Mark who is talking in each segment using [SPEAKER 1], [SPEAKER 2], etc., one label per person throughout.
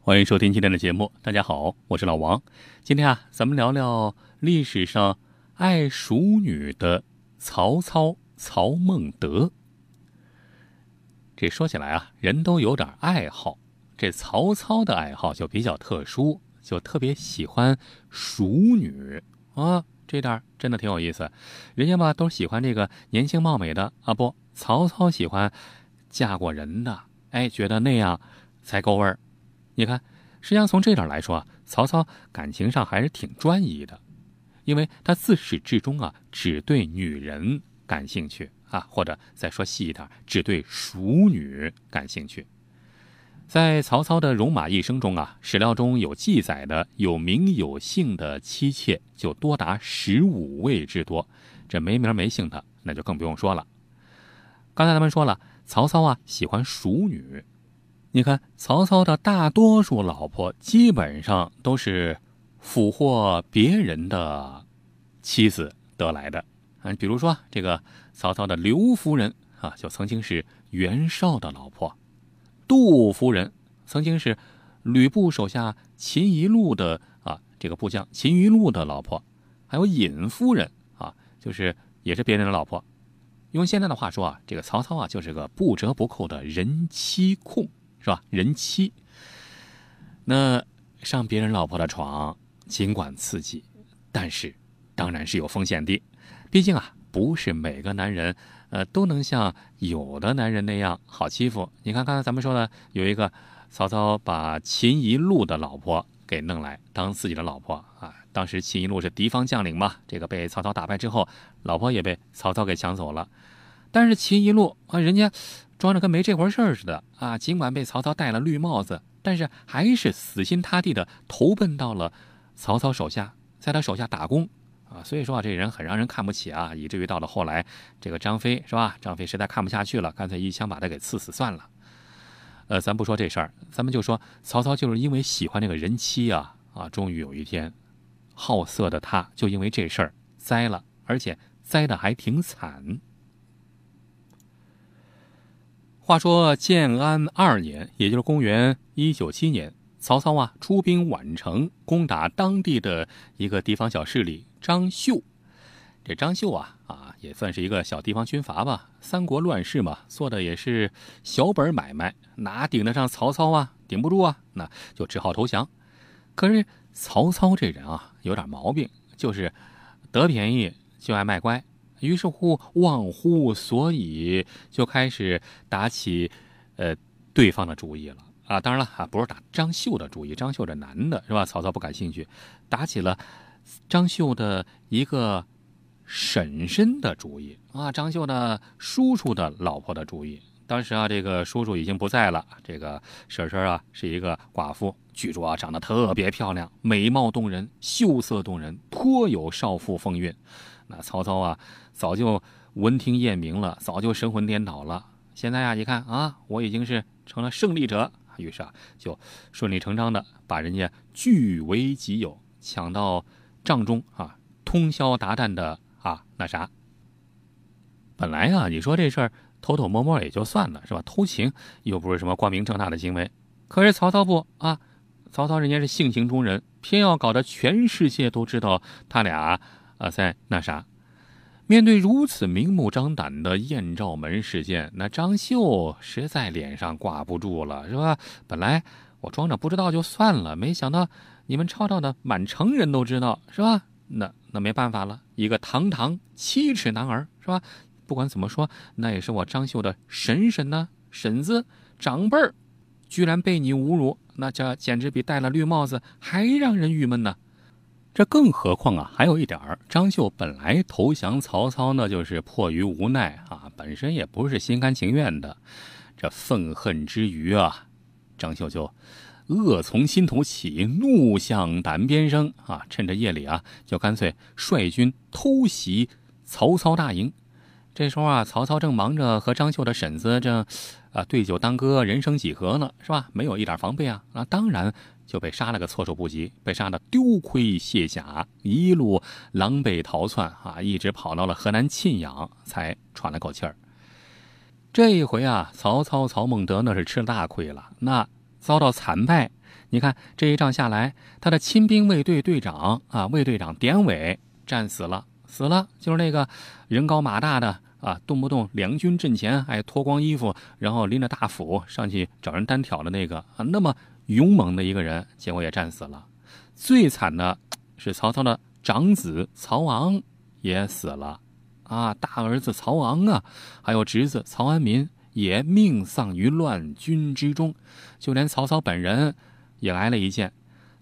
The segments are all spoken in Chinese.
[SPEAKER 1] 欢迎收听今天的节目，大家好，我是老王。今天啊，咱们聊聊历史上爱淑女的曹操曹孟德。这说起来啊，人都有点爱好，这曹操的爱好就比较特殊，就特别喜欢淑女啊，这点真的挺有意思。人家吧都喜欢这个年轻貌美的啊，不，曹操喜欢嫁过人的，哎，觉得那样才够味儿。你看，实际上从这点来说，曹操感情上还是挺专一的，因为他自始至终啊只对女人感兴趣啊，或者再说细一点，只对熟女感兴趣。在曹操的戎马一生中啊，史料中有记载的有名有姓的妻妾就多达十五位之多，这没名没姓的那就更不用说了。刚才咱们说了，曹操啊喜欢熟女。你看，曹操的大多数老婆基本上都是俘获别人的妻子得来的啊。比如说，这个曹操的刘夫人啊，就曾经是袁绍的老婆；杜夫人曾经是吕布手下秦宜禄的啊这个部将秦宜禄的老婆；还有尹夫人啊，就是也是别人的老婆。用现在的话说啊，这个曹操啊，就是个不折不扣的人妻控。是吧？人妻，那上别人老婆的床，尽管刺激，但是当然是有风险的。毕竟啊，不是每个男人，呃，都能像有的男人那样好欺负。你看，刚才咱们说的有一个曹操把秦宜禄的老婆给弄来当自己的老婆啊。当时秦一路是敌方将领嘛，这个被曹操打败之后，老婆也被曹操给抢走了。但是秦一路啊，人家。装着跟没这回事似的啊！尽管被曹操戴了绿帽子，但是还是死心塌地的投奔到了曹操手下，在他手下打工啊。所以说啊，这人很让人看不起啊，以至于到了后来，这个张飞是吧？张飞实在看不下去了，干脆一枪把他给刺死算了。呃，咱不说这事儿，咱们就说曹操就是因为喜欢这个人妻啊啊，终于有一天，好色的他就因为这事儿栽了，而且栽的还挺惨。话说建安二年，也就是公元一九七年，曹操啊出兵宛城，攻打当地的一个地方小势力张绣。这张绣啊啊也算是一个小地方军阀吧。三国乱世嘛，做的也是小本买卖，哪顶得上曹操啊？顶不住啊，那就只好投降。可是曹操这人啊，有点毛病，就是得便宜就爱卖乖。于是乎，忘乎所以，就开始打起，呃，对方的主意了啊！当然了啊，不是打张绣的主意，张绣这男的是吧？曹操不感兴趣，打起了张绣的一个婶婶的主意啊！张绣的叔叔的老婆的主意。当时啊，这个叔叔已经不在了，这个婶婶啊是一个寡妇，据说啊长得特别漂亮，美貌动人，秀色动人，颇有少妇风韵。那曹操啊，早就闻听厌鸣了，早就神魂颠倒了。现在啊，一看啊，我已经是成了胜利者，于是啊，就顺理成章的把人家据为己有，抢到帐中啊，通宵达旦的，那啥。本来啊，你说这事儿偷偷摸摸也就算了，是吧？偷情又不是什么光明正大的行为。可是曹操不啊，曹操人家是性情中人，偏要搞得全世界都知道他俩。啊，在那啥，面对如此明目张胆的艳照门事件，那张绣实在脸上挂不住了，是吧？本来我装着不知道就算了，没想到你们吵吵的满城人都知道，是吧？那那没办法了，一个堂堂七尺男儿，是吧？不管怎么说，那也是我张绣的婶婶呢，婶子长辈儿，居然被你侮辱，那这简直比戴了绿帽子还让人郁闷呢。这更何况啊，还有一点儿，张绣本来投降曹操呢，就是迫于无奈啊，本身也不是心甘情愿的。这愤恨之余啊，张绣就恶从心头起，怒向胆边生啊！趁着夜里啊，就干脆率军偷袭曹操大营。这时候啊，曹操正忙着和张绣的婶子正啊对酒当歌，人生几何呢，是吧？没有一点防备啊，那当然。就被杀了个措手不及，被杀的丢盔卸甲，一路狼狈逃窜啊，一直跑到了河南沁阳，才喘了口气儿。这一回啊，曹操曹孟德那是吃了大亏了，那遭到惨败。你看这一仗下来，他的亲兵卫队队长啊，卫队长典韦战死了，死了就是那个人高马大的啊，动不动两军阵前哎脱光衣服，然后拎着大斧上去找人单挑的那个啊，那么勇猛的一个人，结果也战死了。最惨的是曹操的长子曹昂也死了。啊，大儿子曹昂啊，还有侄子曹安民也命丧于乱军之中，就连曹操本人也挨了一箭。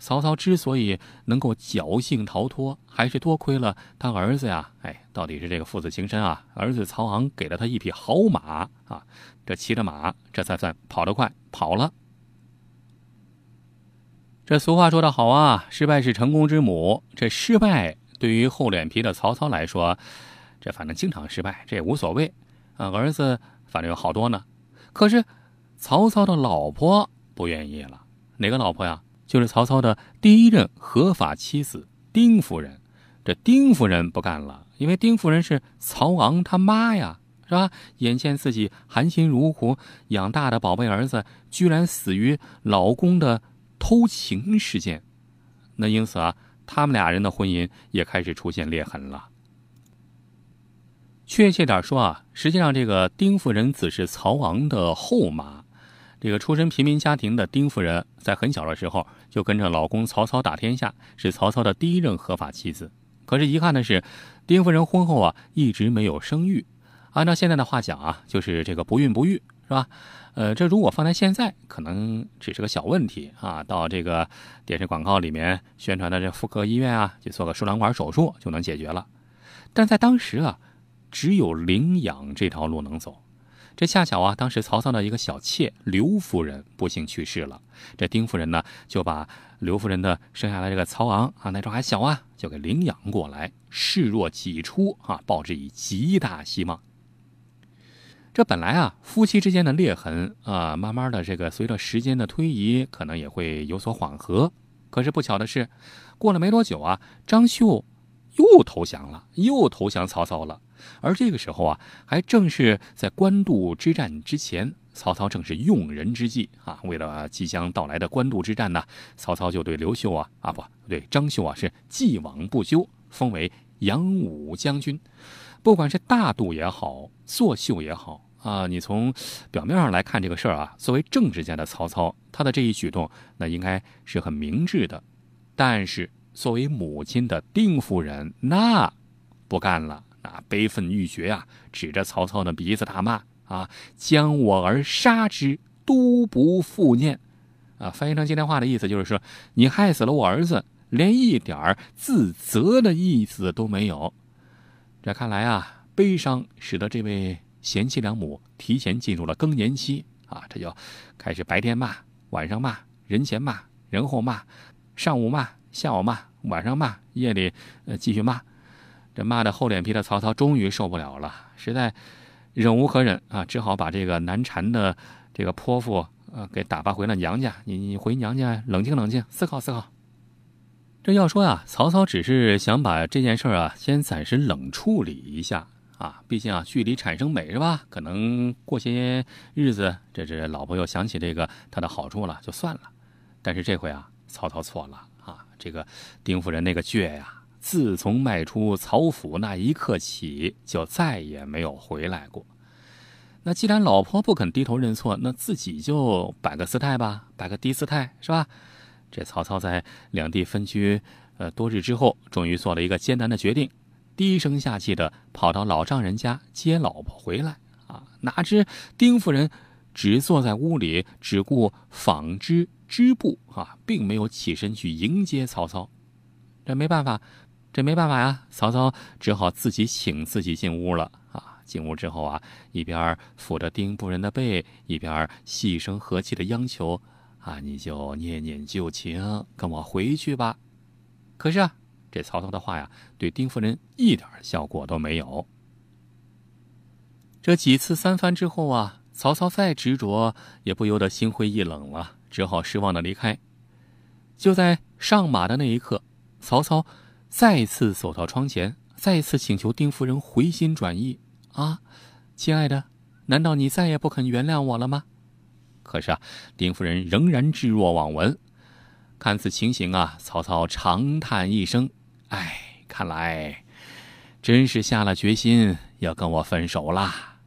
[SPEAKER 1] 曹操之所以能够侥幸逃脱，还是多亏了他儿子呀。哎，到底是这个父子情深啊！儿子曹昂给了他一匹好马啊，这骑着马，这才算跑得快，跑了。这俗话说得好啊，失败是成功之母。这失败对于厚脸皮的曹操来说。这反正经常失败，这也无所谓，啊，儿子反正有好多呢。可是曹操的老婆不愿意了，哪个老婆呀？就是曹操的第一任合法妻子丁夫人。这丁夫人不干了，因为丁夫人是曹昂他妈呀，是吧？眼见自己含辛茹苦养大的宝贝儿子，居然死于老公的偷情事件，那因此啊，他们俩人的婚姻也开始出现裂痕了。确切点说啊，实际上这个丁夫人只是曹昂的后妈。这个出身平民家庭的丁夫人，在很小的时候就跟着老公曹操打天下，是曹操的第一任合法妻子。可是遗憾的是，丁夫人婚后啊一直没有生育。按照现在的话讲啊，就是这个不孕不育，是吧？呃，这如果放在现在，可能只是个小问题啊。到这个电视广告里面宣传的这妇科医院啊，去做个输卵管手术就能解决了。但在当时啊。只有领养这条路能走，这恰巧啊，当时曹操的一个小妾刘夫人不幸去世了，这丁夫人呢就把刘夫人的生下来这个曹昂啊，那时候还小啊，就给领养过来，视若己出啊，抱之以极大希望。这本来啊，夫妻之间的裂痕啊，慢慢的这个随着时间的推移，可能也会有所缓和。可是不巧的是，过了没多久啊，张绣又投降了，又投降曹操了。而这个时候啊，还正是在官渡之战之前，曹操正是用人之际啊。为了即将到来的官渡之战呢，曹操就对刘秀啊啊不对张绣啊是既往不咎，封为扬武将军。不管是大度也好，作秀也好啊，你从表面上来看这个事儿啊，作为政治家的曹操，他的这一举动那应该是很明智的。但是作为母亲的丁夫人，那不干了。啊，悲愤欲绝啊，指着曹操的鼻子大骂：“啊，将我儿杀之，都不复念。”啊，翻译成今天话的意思就是说，你害死了我儿子，连一点自责的意思都没有。这看来啊，悲伤使得这位贤妻良母提前进入了更年期啊，这就开始白天骂，晚上骂，人前骂，人后骂，上午骂，下午骂，晚上骂，夜里呃继续骂。这骂的厚脸皮的曹操终于受不了了，实在忍无可忍啊，只好把这个难缠的这个泼妇呃给打发回了娘家。你你回娘家冷静冷静，思考思考。这要说呀，曹操只是想把这件事啊先暂时冷处理一下啊，毕竟啊距离产生美是吧？可能过些日子，这这老婆又想起这个他的好处了，就算了。但是这回啊，曹操错了啊，这个丁夫人那个倔呀。自从迈出曹府那一刻起，就再也没有回来过。那既然老婆不肯低头认错，那自己就摆个姿态吧，摆个低姿态是吧？这曹操在两地分居呃多日之后，终于做了一个艰难的决定，低声下气的跑到老丈人家接老婆回来啊！哪知丁夫人只坐在屋里，只顾纺织织布啊，并没有起身去迎接曹操。这没办法。这没办法呀，曹操只好自己请自己进屋了啊！进屋之后啊，一边抚着丁夫人的背，一边细声和气的央求：“啊，你就念念旧情，跟我回去吧。”可是啊，这曹操的话呀，对丁夫人一点效果都没有。这几次三番之后啊，曹操再执着，也不由得心灰意冷了，只好失望的离开。就在上马的那一刻，曹操。再次走到窗前，再次请求丁夫人回心转意啊，亲爱的，难道你再也不肯原谅我了吗？”可是啊，丁夫人仍然置若罔闻。看此情形啊，曹操长叹一声：“哎，看来真是下了决心要跟我分手啦。”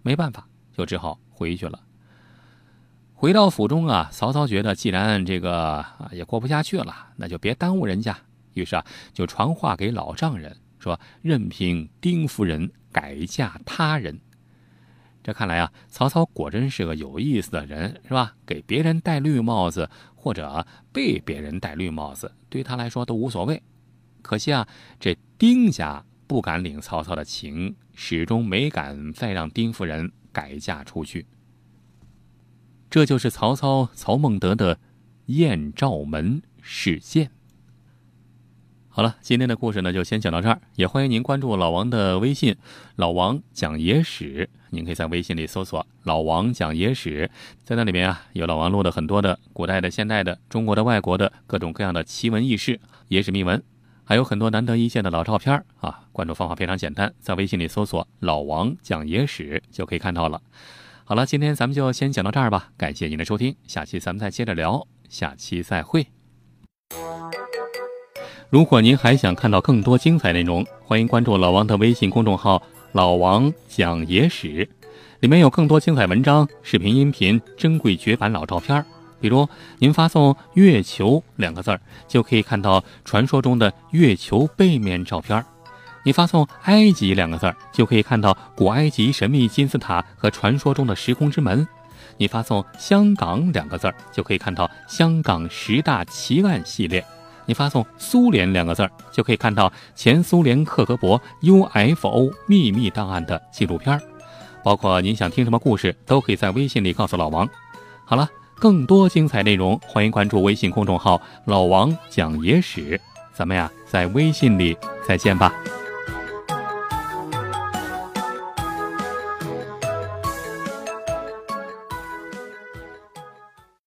[SPEAKER 1] 没办法，就只好回去了。回到府中啊，曹操觉得既然这个也过不下去了，那就别耽误人家。于是啊，就传话给老丈人说：“任凭丁夫人改嫁他人。”这看来啊，曹操果真是个有意思的人，是吧？给别人戴绿帽子，或者被别人戴绿帽子，对他来说都无所谓。可惜啊，这丁家不敢领曹操的情，始终没敢再让丁夫人改嫁出去。这就是曹操曹孟德的艳照门事件。好了，今天的故事呢就先讲到这儿，也欢迎您关注老王的微信“老王讲野史”。您可以在微信里搜索“老王讲野史”，在那里面啊有老王录的很多的古代的、现代的、中国的、外国的各种各样的奇闻异事、野史秘闻，还有很多难得一见的老照片儿啊。关注方法非常简单，在微信里搜索“老王讲野史”就可以看到了。好了，今天咱们就先讲到这儿吧，感谢您的收听，下期咱们再接着聊，下期再会。如果您还想看到更多精彩内容，欢迎关注老王的微信公众号“老王讲野史”，里面有更多精彩文章、视频、音频、珍贵绝版老照片。比如，您发送“月球”两个字儿，就可以看到传说中的月球背面照片；你发送“埃及”两个字儿，就可以看到古埃及神秘金字塔和传说中的时空之门；你发送“香港”两个字儿，就可以看到香港十大奇案系列。你发送“苏联”两个字儿，就可以看到前苏联克格勃 UFO 秘密档案的纪录片儿。包括您想听什么故事，都可以在微信里告诉老王。好了，更多精彩内容，欢迎关注微信公众号“老王讲野史”。咱们呀，在微信里再见吧。